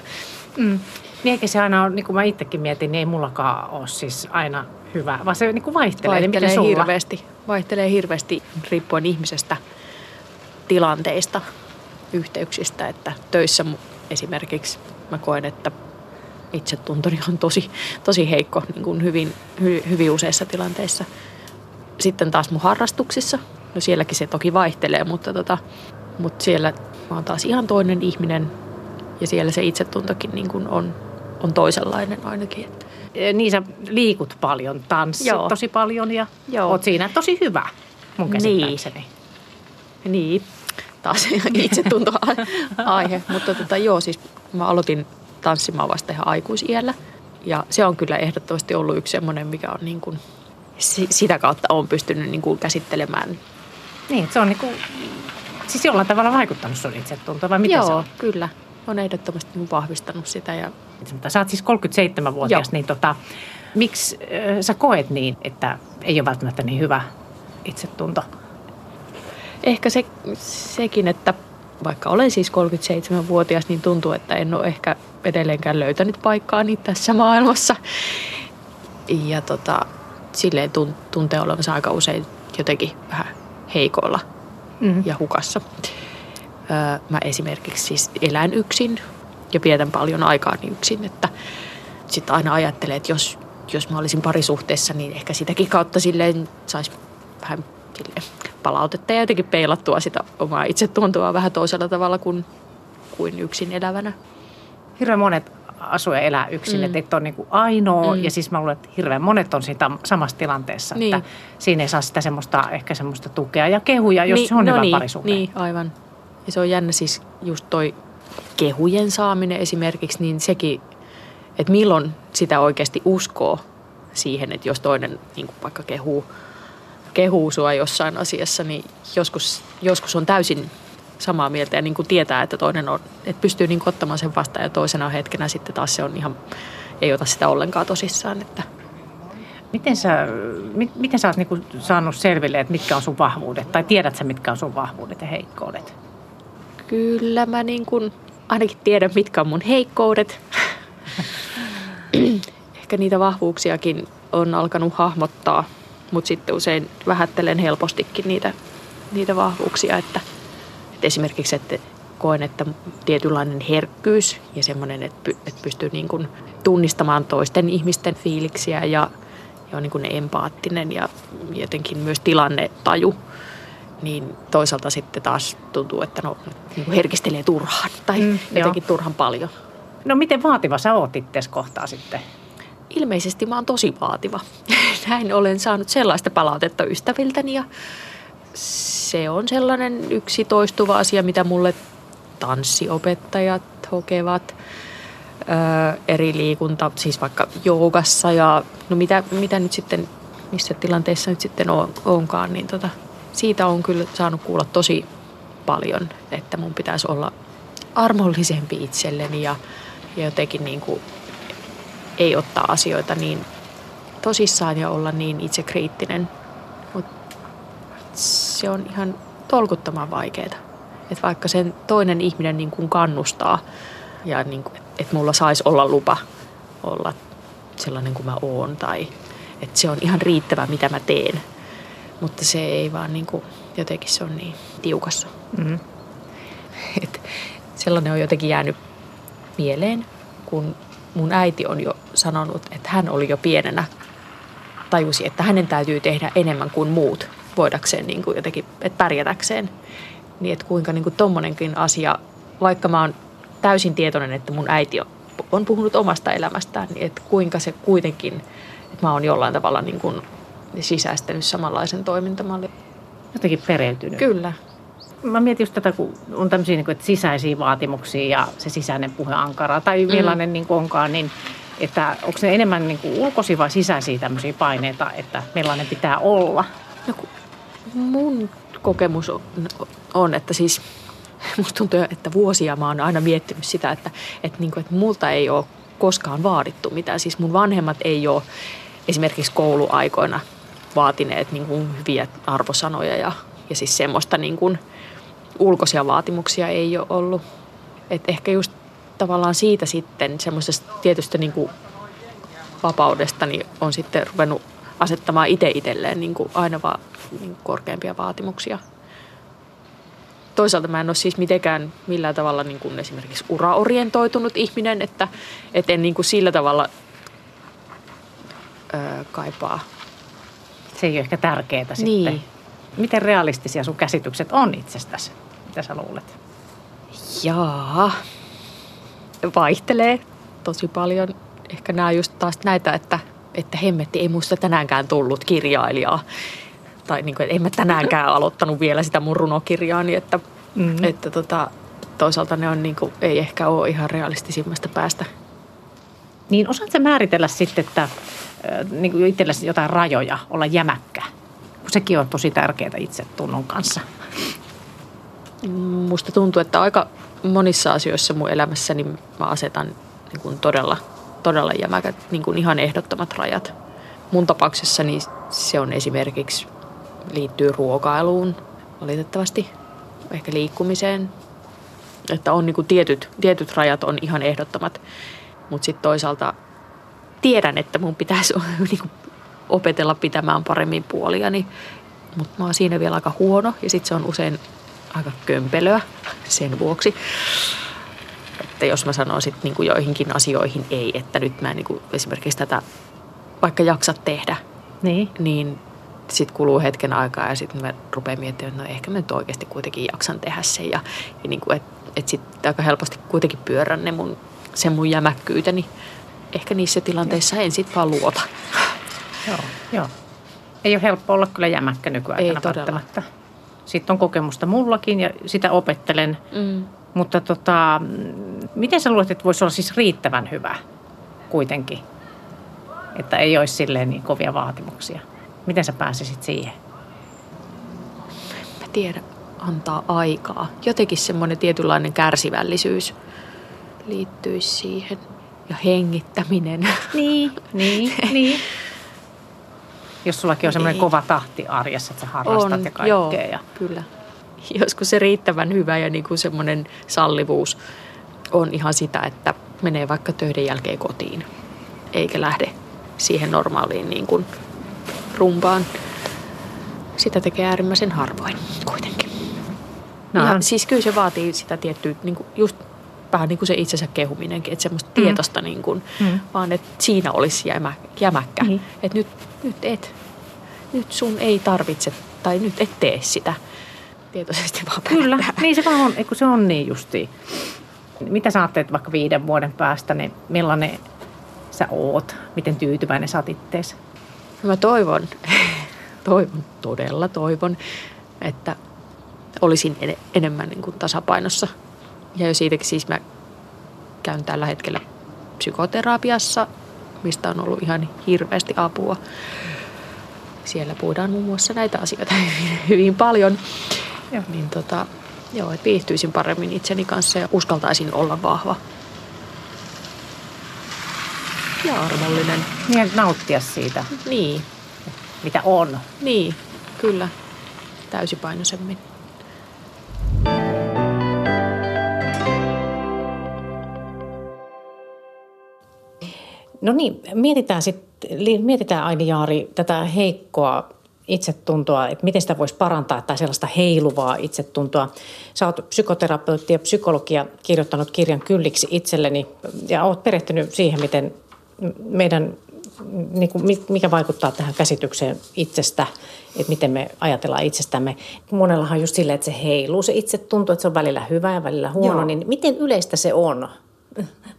Mm. Niin eikä se aina ole, niin kuin mä itsekin mietin, niin ei mullakaan ole siis aina hyvä, vaan se niin kuin vaihtelee. Niin vaihtelee niin hirveästi. Vaihtelee hirveästi riippuen ihmisestä, tilanteista, yhteyksistä, että töissä esimerkiksi mä koen, että itsetuntoni on tosi, tosi heikko niin kuin hyvin, hy, hyvin useissa tilanteissa. Sitten taas mun harrastuksissa, no sielläkin se toki vaihtelee, mutta, tota, mutta siellä mä oon taas ihan toinen ihminen ja siellä se itsetuntokin niin kuin on, on toisenlainen ainakin. Niin sä liikut paljon, tanssit Joo. tosi paljon ja Joo. oot siinä tosi hyvä mun niin. käsittääkseni. Niin. niin. Taas itsetunto aihe, mutta tota, joo siis mä aloitin tanssimaan vasta ihan aikuisiellä. Ja se on kyllä ehdottomasti ollut yksi semmoinen, mikä on niin kuin, sitä kautta on pystynyt niin kuin käsittelemään. Niin, se on niin kuin, siis jollain tavalla vaikuttanut sun itsetuntoon vai mitä Joo, se on? kyllä. On ehdottomasti niin vahvistanut sitä. Ja... Sä oot siis 37-vuotias, Joo. niin tota, miksi äh, sä koet niin, että ei ole välttämättä niin hyvä itsetunto? ehkä se, sekin, että vaikka olen siis 37-vuotias, niin tuntuu, että en ole ehkä edelleenkään löytänyt paikkaani tässä maailmassa. Ja tota, silleen tuntee olevansa aika usein jotenkin vähän heikoilla mm. ja hukassa. Mä esimerkiksi siis elän yksin ja vietän paljon aikaa yksin, että sitten aina ajattelee, että jos, jos mä olisin parisuhteessa, niin ehkä sitäkin kautta silleen saisi vähän silleen palautetta ja jotenkin peilattua sitä omaa itsetuntoa vähän toisella tavalla kuin, kuin yksin elävänä. Hirveän monet asuu ja elää yksin, mm. että et ole niin ainoa. Mm. Ja siis mä luulen, että hirveän monet on siinä samassa tilanteessa, niin. että siinä ei saa sitä semmoista, ehkä semmoista tukea ja kehuja, jos niin, se on no hyvä niin, parisuhde. Niin, aivan. Ja se on jännä siis just toi kehujen saaminen esimerkiksi, niin sekin, että milloin sitä oikeasti uskoo siihen, että jos toinen niin kuin vaikka kehuu, kehuu sua jossain asiassa, niin joskus, joskus on täysin samaa mieltä ja niin kuin tietää, että toinen on, että pystyy niin kuin ottamaan sen vastaan ja toisena hetkenä sitten taas se on ihan, ei ota sitä ollenkaan tosissaan. Että. Miten sä, mit, miten sä oot niin kuin saanut selville, että mitkä on sun vahvuudet tai tiedät sä mitkä on sun vahvuudet ja heikkoudet? Kyllä mä niin kuin ainakin tiedän mitkä on mun heikkoudet. Ehkä niitä vahvuuksiakin on alkanut hahmottaa, mutta sitten usein vähättelen helpostikin niitä, niitä vahvuuksia, että – et esimerkiksi, että koen, että tietynlainen herkkyys ja semmoinen, että, että pystyy niin kuin tunnistamaan toisten ihmisten fiiliksiä ja, ja on niin kuin empaattinen ja jotenkin myös tilannetaju, niin toisaalta sitten taas tuntuu, että no, niin herkistelee turhaan tai mm, jotenkin jo. turhan paljon. No miten vaativa sä oot itse kohtaa sitten? Ilmeisesti mä oon tosi vaativa. Näin olen saanut sellaista palautetta ystäviltäni ja se on sellainen yksi toistuva asia, mitä mulle tanssiopettajat hokevat. Öö, eri liikunta, siis vaikka joogassa ja no mitä, mitä nyt sitten, missä tilanteessa nyt sitten on, onkaan, niin tota, siitä on kyllä saanut kuulla tosi paljon, että mun pitäisi olla armollisempi itselleni ja, ja jotenkin niin kuin ei ottaa asioita niin tosissaan ja olla niin itsekriittinen se on ihan tolkuttoman vaikeaa. Että vaikka sen toinen ihminen niin kuin kannustaa ja niin kuin, että mulla saisi olla lupa olla sellainen kuin mä oon tai että se on ihan riittävä mitä mä teen. Mutta se ei vaan niin kuin, jotenkin se on niin tiukassa. Mm-hmm. Et sellainen on jotenkin jäänyt mieleen, kun mun äiti on jo sanonut, että hän oli jo pienenä tajusi, että hänen täytyy tehdä enemmän kuin muut voidakseen niin kuin jotenkin, että pärjätäkseen. Niin että kuinka niin kuin tommonenkin asia, vaikka mä oon täysin tietoinen, että mun äiti on puhunut omasta elämästään, niin että kuinka se kuitenkin, että mä oon jollain tavalla niin kuin sisäistänyt samanlaisen toimintamallin. Jotenkin pereytynyt. Kyllä. Mä mietin just tätä, kun on tämmöisiä niin kuin, että sisäisiä vaatimuksia ja se sisäinen puhe ankaraa tai mm. millainen mm. niin kuin onkaan, niin että onko ne enemmän niin kuin ulkoisia vai sisäisiä tämmöisiä paineita, että millainen pitää olla? No, mun kokemus on, on että siis musta tuntuu, että vuosia mä oon aina miettinyt sitä, että, että, niin kuin, että multa ei ole koskaan vaadittu mitään. Siis mun vanhemmat ei ole esimerkiksi kouluaikoina vaatineet niin kuin hyviä arvosanoja ja, ja siis semmoista niin kuin ulkoisia vaatimuksia ei ole ollut. Et ehkä just tavallaan siitä sitten semmoisesta tietystä niin kuin vapaudesta niin on sitten ruvennut asettamaan itse itselleen niin kuin aina vaan niin korkeampia vaatimuksia. Toisaalta mä en ole siis mitenkään millään tavalla niin kuin esimerkiksi uraorientoitunut ihminen, että, että en niin kuin sillä tavalla kaipaa. Se ei ole ehkä tärkeää sitten. Niin. Miten realistisia sun käsitykset on itsestäsi? Mitä sä luulet? Jaa, vaihtelee tosi paljon. Ehkä nämä just taas näitä, että, että hemmetti ei muista tänäänkään tullut kirjailijaa tai niin kuin, että en mä tänäänkään aloittanut vielä sitä mun runokirjaani, että, mm-hmm. että tota, toisaalta ne on niin kuin, ei ehkä ole ihan realistisimmasta päästä. Niin osaatko määritellä sitten, että niin kuin itsellesi jotain rajoja, olla jämäkkä? Kun sekin on tosi tärkeää itsetunnon kanssa. Musta tuntuu, että aika monissa asioissa mun elämässäni mä asetan niin kuin todella, todella jämäkät, niin kuin ihan ehdottomat rajat. Mun tapauksessani se on esimerkiksi liittyy ruokailuun. valitettavasti. Ehkä liikkumiseen. Että on niin kuin tietyt, tietyt rajat on ihan ehdottomat. Mutta sitten toisaalta tiedän, että mun pitäisi niin kuin opetella pitämään paremmin puoliani. Mutta mä oon siinä vielä aika huono ja sitten se on usein aika kömpelöä sen vuoksi. Että jos mä sanon sitten niin joihinkin asioihin ei, että nyt mä en niin kuin esimerkiksi tätä vaikka jaksa tehdä, Niin. niin sitten kuluu hetken aikaa ja sitten mä rupean miettimään, että no ehkä mä nyt oikeasti kuitenkin jaksan tehdä sen. Ja, ja niin kuin, että et sitten aika helposti kuitenkin pyörän ne mun, sen mun jämäkkyyteni. Ehkä niissä tilanteissa en sitten vaan luota. Joo, joo. Ei ole helppo olla kyllä jämäkkä nykyaikana Ei todella. välttämättä. Sitten on kokemusta mullakin ja sitä opettelen. Mm. Mutta tota, miten sä luulet, että voisi olla siis riittävän hyvä kuitenkin? Että ei olisi silleen niin kovia vaatimuksia. Miten sä pääsisit siihen? Mä tiedän, antaa aikaa. Jotenkin semmoinen tietynlainen kärsivällisyys liittyisi siihen. Ja hengittäminen. Niin, niin, niin. Jos sullakin on semmoinen Niin. kova tahti arjessa, että sä harrastat ja kaikkea. joo, Ja... kyllä. Joskus se riittävän hyvä ja niin kuin semmoinen sallivuus on ihan sitä, että menee vaikka töiden jälkeen kotiin, eikä lähde siihen normaaliin niin kuin rumpaan. Sitä tekee äärimmäisen harvoin kuitenkin. No, ja siis kyllä se vaatii sitä tiettyä, niin kuin just vähän niin kuin se itsensä kehuminenkin, että semmoista mm. tietosta, niin kuin, Mm. vaan että siinä olisi jämä, jämäkkä. Niin. Että nyt, nyt et, nyt sun ei tarvitse, tai nyt et tee sitä tietoisesti vaan Kyllä, päättää. niin se vaan on, kun se on niin justiin. Mitä sä ajattelet vaikka viiden vuoden päästä, niin millainen sä oot? Miten tyytyväinen sä oot ittees? Mä toivon, toivon, todella toivon, että olisin en, enemmän niin kuin tasapainossa. Ja jo siitäkin siis mä käyn tällä hetkellä psykoterapiassa, mistä on ollut ihan hirveästi apua. Siellä puhutaan muun muassa näitä asioita hyvin, hyvin paljon. Joo. Niin tota, joo, että viihtyisin paremmin itseni kanssa ja uskaltaisin olla vahva. Ja armollinen. Niin nauttia siitä, Niin, mitä on. niin, kyllä. Täysipainoisemmin. No niin, mietitään sitten, mietitään Aini Jaari tätä heikkoa itsetuntoa, että miten sitä voisi parantaa tai sellaista heiluvaa itsetuntoa. Sä oot psykoterapeutti ja psykologia kirjoittanut kirjan kylliksi itselleni ja oot perehtynyt siihen, miten meidän, niin kuin, mi- mikä vaikuttaa tähän käsitykseen itsestä, että miten me ajatellaan itsestämme. Monellahan on just silleen, että se heiluu se itsetunto, että se on välillä hyvä ja välillä huono, Joo. niin miten yleistä se on?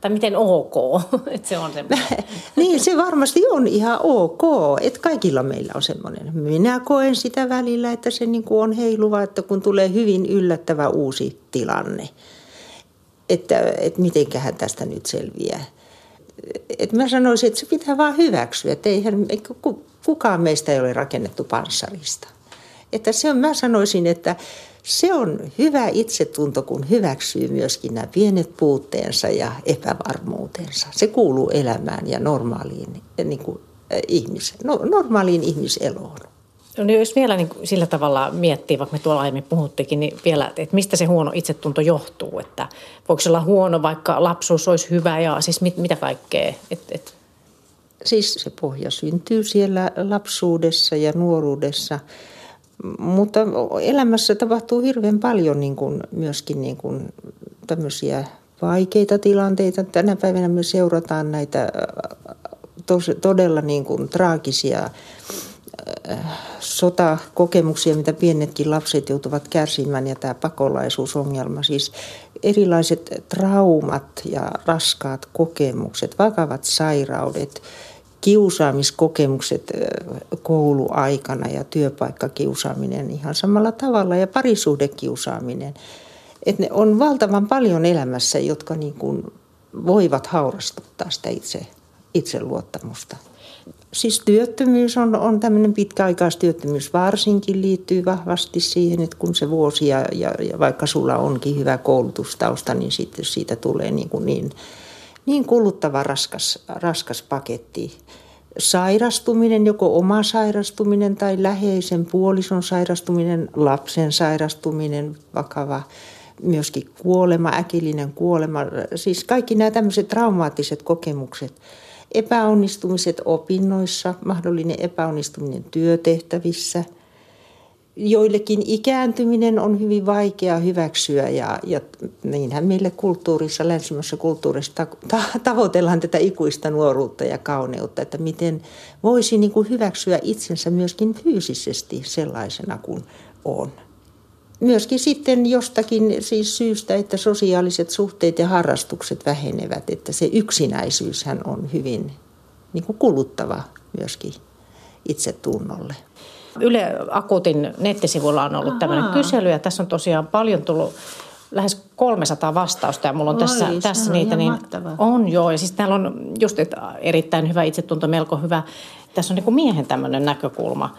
Tai miten ok, että se on semmoinen. niin, se varmasti on ihan ok, että kaikilla meillä on semmoinen. Minä koen sitä välillä, että se niin kuin on heiluva, että kun tulee hyvin yllättävä uusi tilanne, että, että mitenköhän tästä nyt selviää. Et mä sanoisin, että se pitää vaan hyväksyä, että eihän, kukaan meistä ei ole rakennettu panssarista. Että se on, mä sanoisin, että se on hyvä itsetunto, kun hyväksyy myöskin nämä pienet puutteensa ja epävarmuutensa. Se kuuluu elämään ja normaaliin, eh, niin kuin, äh, ihmis, no, normaaliin ihmiseloon. No niin jos vielä niin sillä tavalla miettii, vaikka me tuolla aiemmin puhuttikin, niin vielä, että mistä se huono itsetunto johtuu, että voiko se olla huono, vaikka lapsuus olisi hyvä ja siis mit, mitä kaikkea, että et, Siis se pohja syntyy siellä lapsuudessa ja nuoruudessa, mutta elämässä tapahtuu hirveän paljon niin kuin, myöskin niin kuin, tämmöisiä vaikeita tilanteita. Tänä päivänä me seurataan näitä äh, tos, todella niin kuin, traagisia äh, sotakokemuksia, mitä pienetkin lapset joutuvat kärsimään ja tämä pakolaisuusongelma. Siis erilaiset traumat ja raskaat kokemukset, vakavat sairaudet, kiusaamiskokemukset kouluaikana ja työpaikkakiusaaminen ihan samalla tavalla ja parisuhdekiusaaminen. Et ne on valtavan paljon elämässä, jotka niin kuin voivat haurastuttaa sitä itse, itseluottamusta. Siis työttömyys on, on tämmöinen pitkäaikaistyöttömyys varsinkin liittyy vahvasti siihen, että kun se vuosi ja, ja, ja vaikka sulla onkin hyvä koulutustausta, niin sitten siitä tulee niin, kuin niin, niin kuluttava raskas, raskas paketti. sairastuminen, joko oma sairastuminen tai läheisen puolison sairastuminen, lapsen sairastuminen, vakava myöskin kuolema, äkillinen kuolema, siis kaikki nämä tämmöiset traumaattiset kokemukset, epäonnistumiset opinnoissa, mahdollinen epäonnistuminen työtehtävissä – joillekin ikääntyminen on hyvin vaikea hyväksyä ja, ja niinhän meille kulttuurissa, länsimässä kulttuurissa ta, ta, tavoitellaan tätä ikuista nuoruutta ja kauneutta, että miten voisi niin kuin hyväksyä itsensä myöskin fyysisesti sellaisena kuin on. Myöskin sitten jostakin siis syystä, että sosiaaliset suhteet ja harrastukset vähenevät, että se yksinäisyyshän on hyvin niin kuin kuluttava myöskin itsetunnolle. Yle Akuutin nettisivuilla on ollut tämmöinen kysely ja tässä on tosiaan paljon tullut lähes 300 vastausta ja mulla on Oi, tässä, tässä on niitä. Niin on joo ja siis täällä on just että erittäin hyvä itsetunto, melko hyvä. Tässä on niin kuin miehen tämmöinen näkökulma,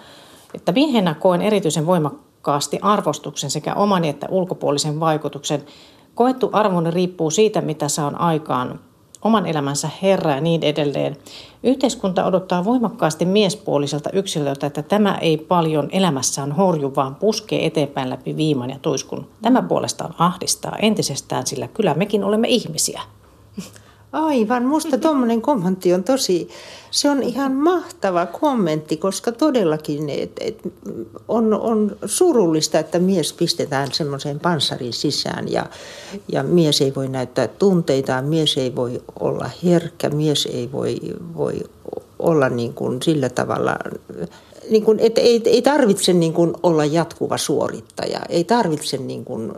että miehenä koen erityisen voimakkaasti arvostuksen sekä oman että ulkopuolisen vaikutuksen. Koettu arvoni riippuu siitä, mitä saan aikaan oman elämänsä herra ja niin edelleen. Yhteiskunta odottaa voimakkaasti miespuoliselta yksilöltä, että tämä ei paljon elämässään horju, vaan puskee eteenpäin läpi viiman ja tuiskun. Tämä puolestaan ahdistaa entisestään, sillä kyllä mekin olemme ihmisiä. Aivan, musta tuommoinen kommentti on tosi, se on ihan mahtava kommentti, koska todellakin et, et, on, on surullista, että mies pistetään semmoiseen panssarin sisään ja, ja mies ei voi näyttää tunteitaan, mies ei voi olla herkkä, mies ei voi, voi olla niin kuin sillä tavalla, niin kuin, että ei, ei tarvitse niin kuin olla jatkuva suorittaja, ei tarvitse niin kuin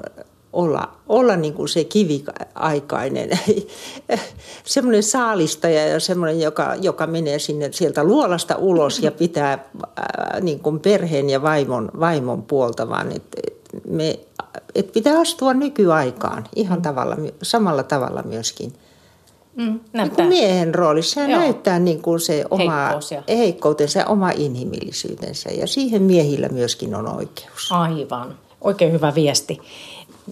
olla, olla niin kuin se kiviaikainen, semmoinen saalistaja ja semmoinen, joka, joka menee sinne sieltä luolasta ulos ja pitää äh, niin kuin perheen ja vaimon, vaimon puolta, vaan että me, et pitää astua nykyaikaan ihan tavalla, samalla tavalla myöskin. Mm, niin kuin miehen roolissa ja näyttää niin kuin se oma heikkoutensa ja oma inhimillisyytensä ja siihen miehillä myöskin on oikeus. Aivan. Oikein hyvä viesti.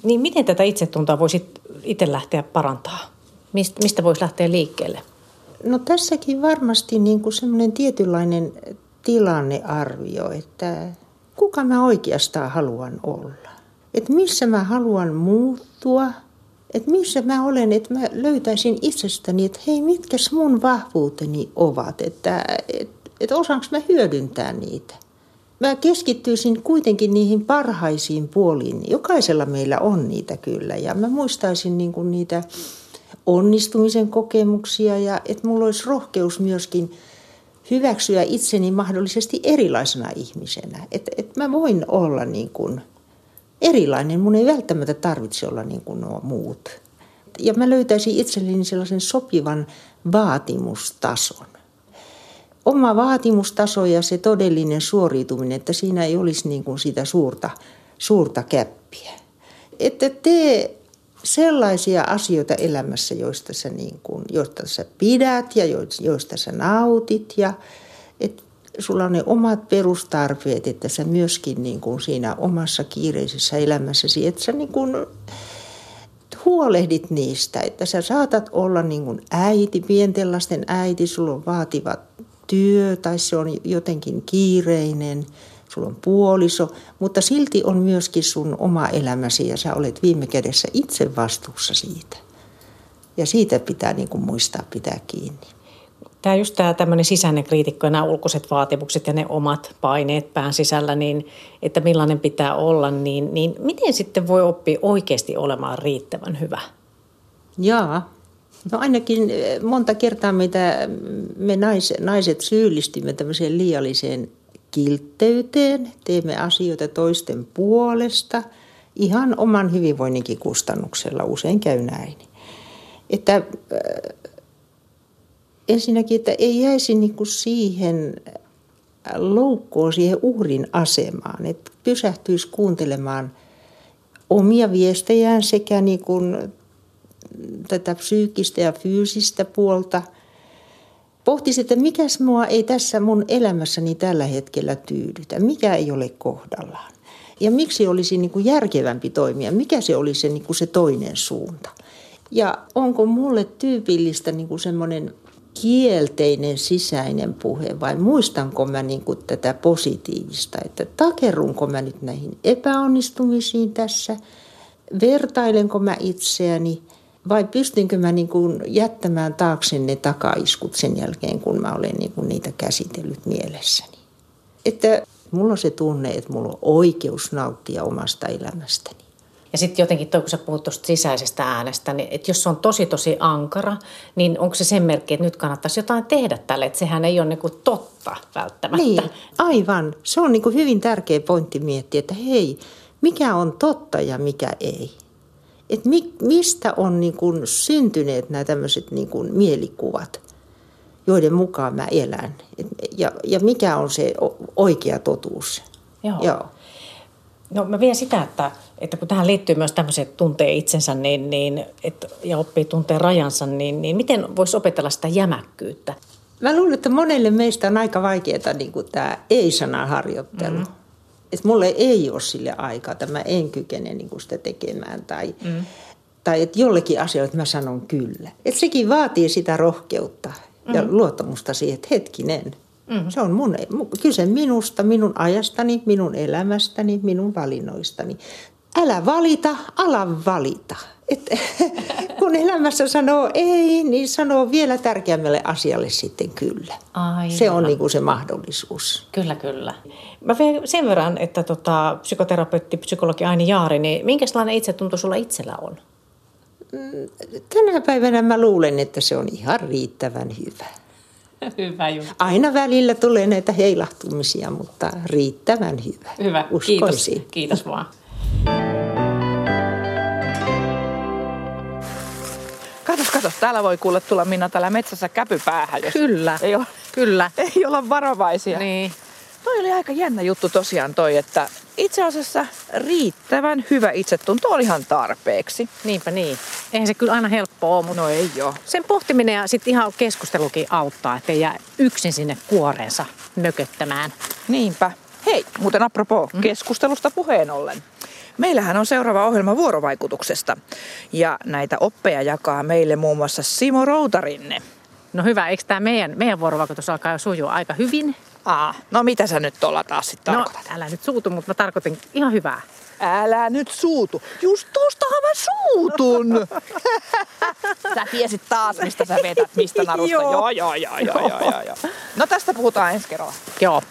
Niin miten tätä itsetuntoa voisi itse lähteä parantaa? Mistä voisi lähteä liikkeelle? No tässäkin varmasti niin kuin semmoinen tietynlainen tilannearvio, että kuka mä oikeastaan haluan olla. Että missä mä haluan muuttua, että missä mä olen, että mä löytäisin itsestäni, että hei, mitkä mun vahvuuteni ovat, että, että, että osaanko mä hyödyntää niitä mä keskittyisin kuitenkin niihin parhaisiin puoliin. Jokaisella meillä on niitä kyllä ja mä muistaisin niin kuin niitä onnistumisen kokemuksia ja että mulla olisi rohkeus myöskin hyväksyä itseni mahdollisesti erilaisena ihmisenä. Että et mä voin olla niin kuin erilainen, mun ei välttämättä tarvitse olla niin kuin nuo muut. Ja mä löytäisin itselleni sellaisen sopivan vaatimustason oma vaatimustaso ja se todellinen suoriutuminen, että siinä ei olisi niin kuin sitä suurta, suurta käppiä. Että tee sellaisia asioita elämässä, joista sä, niin kuin, joista sä pidät ja joista sä nautit ja että sulla on ne omat perustarpeet, että sä myöskin niin kuin siinä omassa kiireisessä elämässäsi, että sä niin kuin huolehdit niistä, että sä saatat olla niin kuin äiti, pienten lasten äiti, sulla on vaativat työ tai se on jotenkin kiireinen, sulla on puoliso, mutta silti on myöskin sun oma elämäsi ja sä olet viime kädessä itse vastuussa siitä. Ja siitä pitää niin kuin muistaa pitää kiinni. Tämä just tämä tämmöinen sisäinen kriitikko ja nämä ulkoiset vaatimukset ja ne omat paineet pään sisällä, niin että millainen pitää olla, niin, niin miten sitten voi oppia oikeasti olemaan riittävän hyvä? Jaa, No ainakin eh, monta kertaa mitä me nais, naiset syyllistymme tämmöiseen liialliseen kiltteyteen, teemme asioita toisten puolesta, ihan oman hyvinvoinninkin kustannuksella, usein käy näin. Että äh, ensinnäkin, että ei jäisi niinku siihen loukkoon, siihen uhrin asemaan, että pysähtyisi kuuntelemaan omia viestejään sekä niin kuin tätä psyykkistä ja fyysistä puolta. Pohtisi, että mikä mua ei tässä mun elämässäni tällä hetkellä tyydytä, mikä ei ole kohdallaan. Ja miksi olisi niin kuin järkevämpi toimia, mikä se olisi se, niin kuin se toinen suunta. Ja onko mulle tyypillistä niin kuin semmoinen kielteinen sisäinen puhe vai muistanko mä niin kuin tätä positiivista, että takerunko mä nyt näihin epäonnistumisiin tässä, vertailenko mä itseäni vai pystynkö mä niin kuin jättämään taakse ne takaiskut sen jälkeen, kun mä olen niin kuin niitä käsitellyt mielessäni. Että mulla on se tunne, että mulla on oikeus nauttia omasta elämästäni. Ja sitten jotenkin toi, kun sä puhut tuosta sisäisestä äänestä, niin että jos se on tosi tosi ankara, niin onko se sen merkki, että nyt kannattaisi jotain tehdä tälle, että sehän ei ole niinku totta välttämättä. Niin, aivan. Se on niinku hyvin tärkeä pointti miettiä, että hei, mikä on totta ja mikä ei. Et mi, mistä on niinku syntyneet nämä tämmöiset niinku mielikuvat, joiden mukaan mä elän. Et, ja, ja mikä on se oikea totuus. Joo. Joo. No mä vien sitä, että, että kun tähän liittyy myös tämmöiset tuntee itsensä niin, niin, et, ja oppii tuntee rajansa, niin, niin miten voisi opetella sitä jämäkkyyttä? Mä luulen, että monelle meistä on aika vaikeaa niin tämä ei-sanan harjoittelu. Mm. Että mulle ei ole sille aikaa, että mä en kykene niin kuin sitä tekemään. Tai, mm. tai että jollekin asioille mä sanon kyllä. Että sekin vaatii sitä rohkeutta ja mm. luottamusta siihen, että hetkinen – Mm. Se on mun, kyse minusta, minun ajastani, minun elämästäni, minun valinnoistani. Älä valita, ala valita. Et, kun elämässä sanoo ei, niin sanoo vielä tärkeämmälle asialle sitten kyllä. Aivan. Se on niin kuin se mahdollisuus. Kyllä, kyllä. Mä sen verran, että tota, psykoterapeutti, psykologi Aini Jaari, niin minkälainen itsetunto sulla itsellä on? Mm, tänä päivänä mä luulen, että se on ihan riittävän hyvä. Hyvä juttu. Aina välillä tulee näitä heilahtumisia, mutta riittävän hyvä. Hyvä, kiitos. Kiitos vaan. Katos, katos, täällä voi kuulla tulla Minna täällä metsässä käpypäähän, jos Kyllä, ei ole, kyllä. Ei olla varovaisia. Niin. Toi oli aika jännä juttu tosiaan toi, että itse asiassa riittävän hyvä itsetunto oli ihan tarpeeksi. Niinpä niin. Eihän se kyllä aina helppoa ole, mutta no ei joo. sen pohtiminen ja sitten ihan keskustelukin auttaa, ettei jää yksin sinne kuoreensa mököttämään. Niinpä. Hei, muuten apropos mm. keskustelusta puheen ollen. Meillähän on seuraava ohjelma vuorovaikutuksesta ja näitä oppeja jakaa meille muun muassa Simo Routarinne. No hyvä, eikö tämä meidän, meidän vuorovaikutus alkaa jo sujua aika hyvin? Aa, no mitä sä nyt tuolla taas sitten no, tarkoitat? Älä nyt suutu, mutta mä tarkoitin ihan hyvää. Älä nyt suutu. Just tostahan mä suutun. sä tiesit taas, mistä sä vetät, mistä narusta. joo, joo, joo, joo, joo, joo, joo. No tästä puhutaan ensi kerralla. Joo.